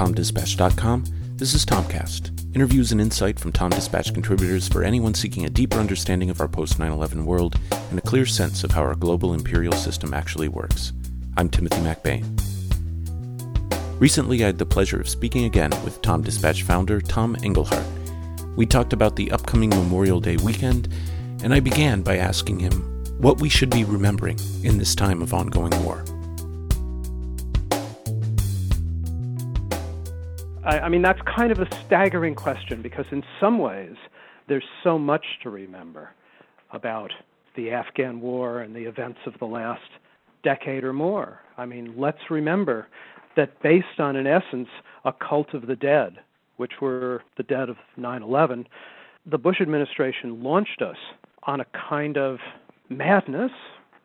TomDispatch.com, this is Tomcast, interviews and insight from Tom Dispatch contributors for anyone seeking a deeper understanding of our post 9 11 world and a clear sense of how our global imperial system actually works. I'm Timothy MacBain. Recently, I had the pleasure of speaking again with Tom Dispatch founder Tom Engelhardt. We talked about the upcoming Memorial Day weekend, and I began by asking him what we should be remembering in this time of ongoing war. I, I mean, that's kind of a staggering question because, in some ways, there's so much to remember about the Afghan war and the events of the last decade or more. I mean, let's remember that based on, in essence, a cult of the dead, which were the dead of 9 11, the Bush administration launched us on a kind of madness.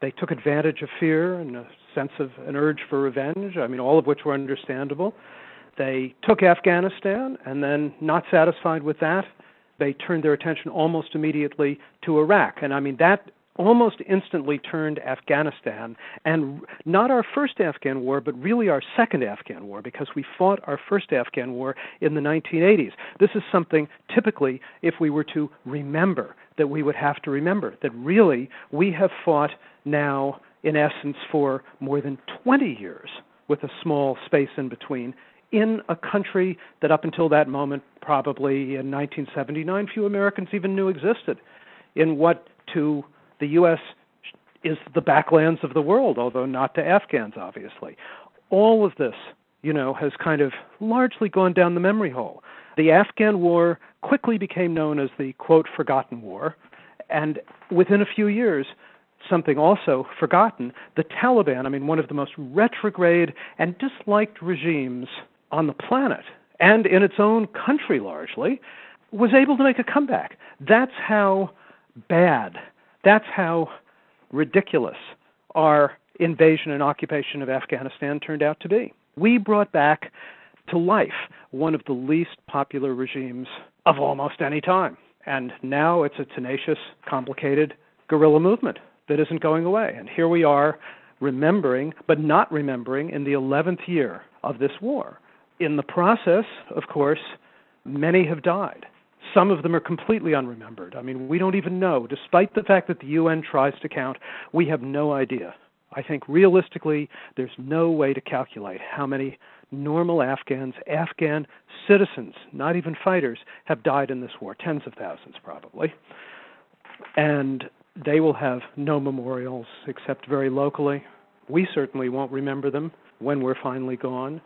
They took advantage of fear and a sense of an urge for revenge, I mean, all of which were understandable. They took Afghanistan, and then, not satisfied with that, they turned their attention almost immediately to Iraq. And I mean, that almost instantly turned Afghanistan, and not our first Afghan war, but really our second Afghan war, because we fought our first Afghan war in the 1980s. This is something typically, if we were to remember, that we would have to remember that really we have fought now, in essence, for more than 20 years with a small space in between in a country that up until that moment, probably in 1979, few Americans even knew existed, in what to the U.S. is the backlands of the world, although not to Afghans, obviously. All of this, you know, has kind of largely gone down the memory hole. The Afghan war quickly became known as the, quote, forgotten war, and within a few years, something also forgotten. The Taliban, I mean, one of the most retrograde and disliked regimes on the planet and in its own country largely was able to make a comeback. That's how bad, that's how ridiculous our invasion and occupation of Afghanistan turned out to be. We brought back to life one of the least popular regimes of almost any time. And now it's a tenacious, complicated guerrilla movement that isn't going away. And here we are remembering, but not remembering, in the 11th year of this war. In the process, of course, many have died. Some of them are completely unremembered. I mean, we don't even know, despite the fact that the UN tries to count, we have no idea. I think realistically, there's no way to calculate how many normal Afghans, Afghan citizens, not even fighters, have died in this war. Tens of thousands, probably. And they will have no memorials except very locally. We certainly won't remember them when we're finally gone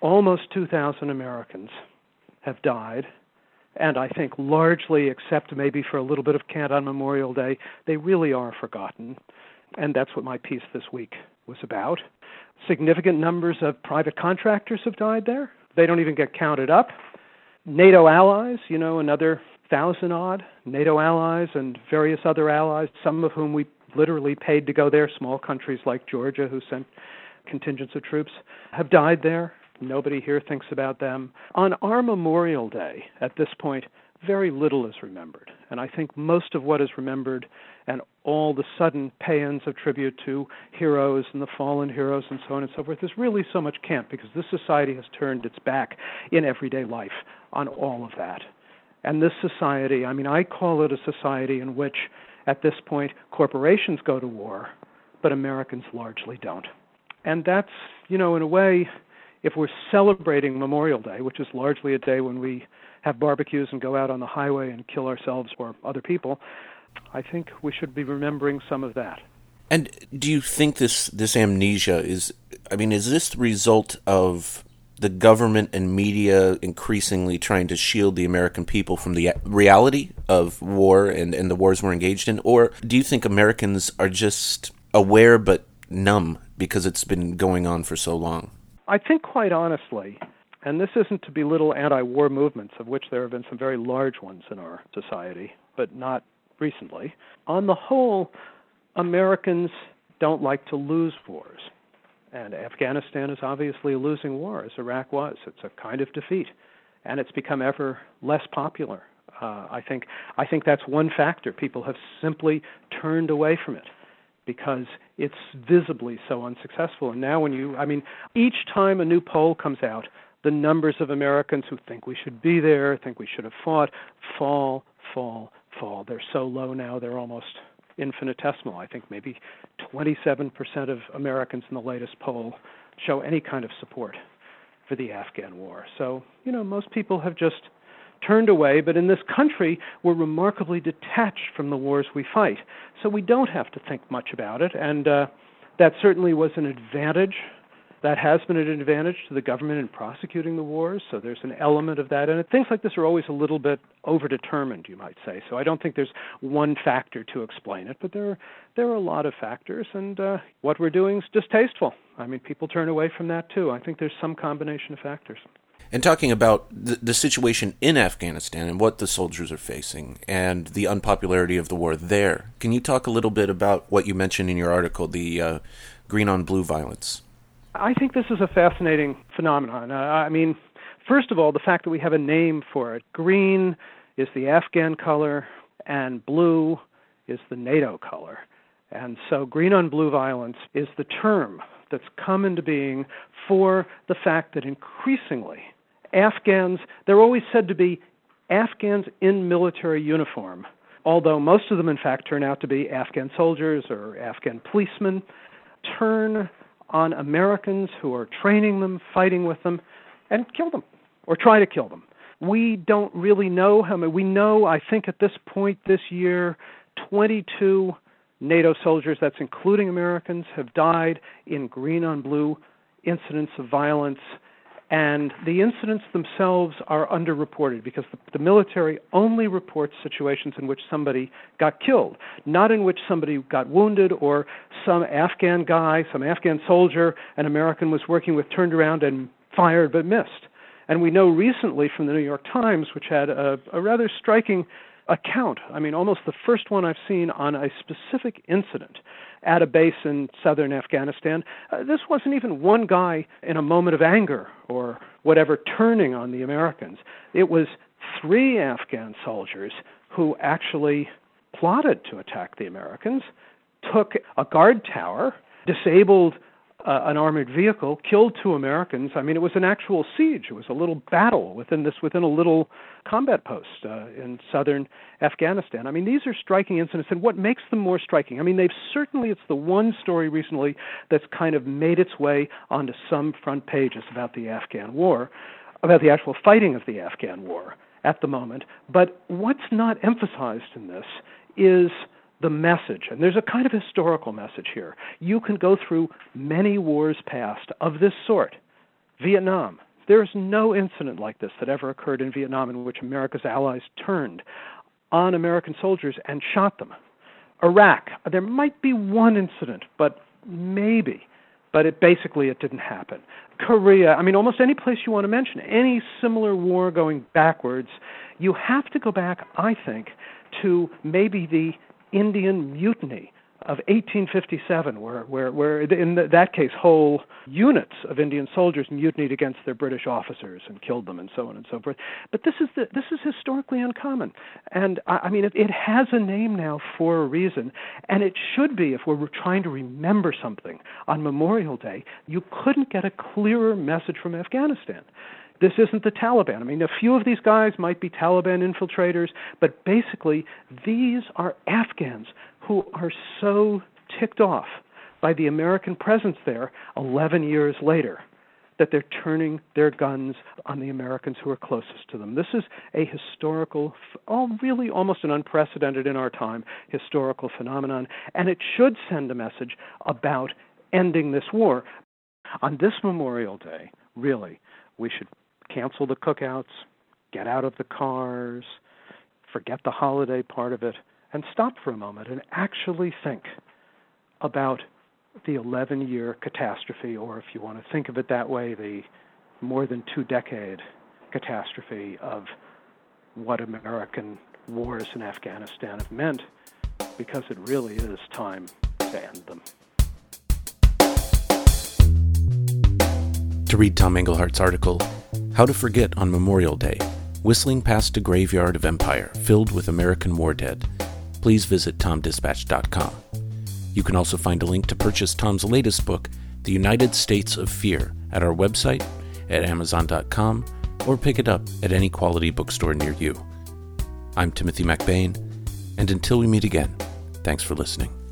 almost 2,000 Americans have died, and I think largely, except maybe for a little bit of cant on Memorial Day, they really are forgotten. And that's what my piece this week was about. Significant numbers of private contractors have died there. They don't even get counted up. NATO allies, you know, another thousand odd NATO allies and various other allies, some of whom we literally paid to go there, small countries like Georgia who sent contingents of troops, have died there. Nobody here thinks about them. On our Memorial Day, at this point, very little is remembered. And I think most of what is remembered and all the sudden paeans of tribute to heroes and the fallen heroes and so on and so forth is really so much camp because this society has turned its back in everyday life on all of that. And this society, I mean, I call it a society in which, at this point, corporations go to war, but Americans largely don't. And that's, you know, in a way, if we're celebrating Memorial Day, which is largely a day when we have barbecues and go out on the highway and kill ourselves or other people, I think we should be remembering some of that. And do you think this this amnesia is I mean is this the result of the government and media increasingly trying to shield the American people from the reality of war and, and the wars we're engaged in? Or do you think Americans are just aware but numb because it's been going on for so long? I think, quite honestly, and this isn't to belittle anti war movements, of which there have been some very large ones in our society, but not recently. On the whole, Americans don't like to lose wars. And Afghanistan is obviously a losing war, as Iraq was. It's a kind of defeat. And it's become ever less popular. Uh, I think I think that's one factor. People have simply turned away from it because it's visibly so unsuccessful. And now, when you, I mean, each time a new poll comes out, the numbers of Americans who think we should be there, think we should have fought, fall, fall, fall. They're so low now, they're almost infinitesimal. I think maybe 27% of Americans in the latest poll show any kind of support for the Afghan war. So, you know, most people have just turned away, but in this country, we're remarkably detached from the wars we fight. So we don't have to think much about it, and uh, that certainly was an advantage that has been an advantage to the government in prosecuting the wars. So there's an element of that. And things like this are always a little bit overdetermined, you might say. So I don't think there's one factor to explain it, but there are, there are a lot of factors. And uh, what we're doing is distasteful. I mean, people turn away from that too. I think there's some combination of factors. And talking about the, the, situation in Afghanistan and what the soldiers are facing and the unpopularity of the war there, can you talk a little bit about what you mentioned in your article, the uh, green on blue violence? I think this is a fascinating phenomenon. Uh, I mean, first of all, the fact that we have a name for it. Green is the Afghan color, and blue is the NATO color. And so, green on blue violence is the term that's come into being for the fact that increasingly Afghans, they're always said to be Afghans in military uniform, although most of them, in fact, turn out to be Afghan soldiers or Afghan policemen, turn on Americans who are training them, fighting with them, and kill them or try to kill them. We don't really know how many. We know, I think, at this point this year, 22 NATO soldiers, that's including Americans, have died in green on blue incidents of violence and the incidents themselves are underreported because the, the, military only reports situations in which somebody got killed, not in which somebody got wounded or some Afghan guy, some Afghan soldier, an American was working with turned around and fired but missed. And we know recently from the New York Times, which had a, a rather striking account, I mean, almost the first one I've seen on a specific incident at a base in southern Afghanistan. Uh, this wasn't even one guy in a moment of anger or whatever turning on the Americans. It was three Afghan soldiers who actually plotted to attack the Americans, took a guard tower, disabled uh, an armored vehicle, killed two Americans. I mean, it was an actual siege. It was a little battle within this within a little combat post uh, in southern Afghanistan. I mean, these are striking incidents, and what makes them more striking? I mean, they've certainly it's the one story recently that's kind of made its way onto some front pages about the Afghan war, about the actual fighting of the Afghan war at the moment. But what's not emphasized in this is the message, and there's a kind of historical message here. You can go through many wars past of this sort. Vietnam, there's no incident like this that ever occurred in Vietnam in which America's allies turned on American soldiers and shot them. Iraq, there might be one incident, but maybe, but it basically it didn't happen. Korea, I mean almost any place you want to mention, any similar war going backwards, you have to go back, I think, to maybe the Indian Mutiny of 1857, where, where, where in that case, whole units of Indian soldiers mutinied against their British officers and killed them, and so on and so forth. But this is the, this is historically uncommon, and I, I mean, it, it has a name now for a reason, and it should be if we're trying to remember something on Memorial Day. You couldn't get a clearer message from Afghanistan. This isn't the Taliban. I mean, a few of these guys might be Taliban infiltrators, but basically, these are Afghans who are so ticked off by the American presence there 11 years later that they're turning their guns on the Americans who are closest to them. This is a historical, oh, really almost an unprecedented in our time historical phenomenon, and it should send a message about ending this war. On this Memorial Day, really, we should cancel the cookouts, get out of the cars, forget the holiday part of it, and stop for a moment and actually think about the 11 year catastrophe, or if you want to think of it that way, the more than two decade catastrophe of what American wars in Afghanistan have meant, because it really is time to end them. To read Tom Engelhardt's article, How to Forget on Memorial Day Whistling Past a Graveyard of Empire Filled with American War Dead, please visit tomdispatch.com. You can also find a link to purchase Tom's latest book, The United States of Fear, at our website, at Amazon.com or pick it up at any quality bookstore near you. I'm Timothy MacBain, and until we meet again, thanks for listening.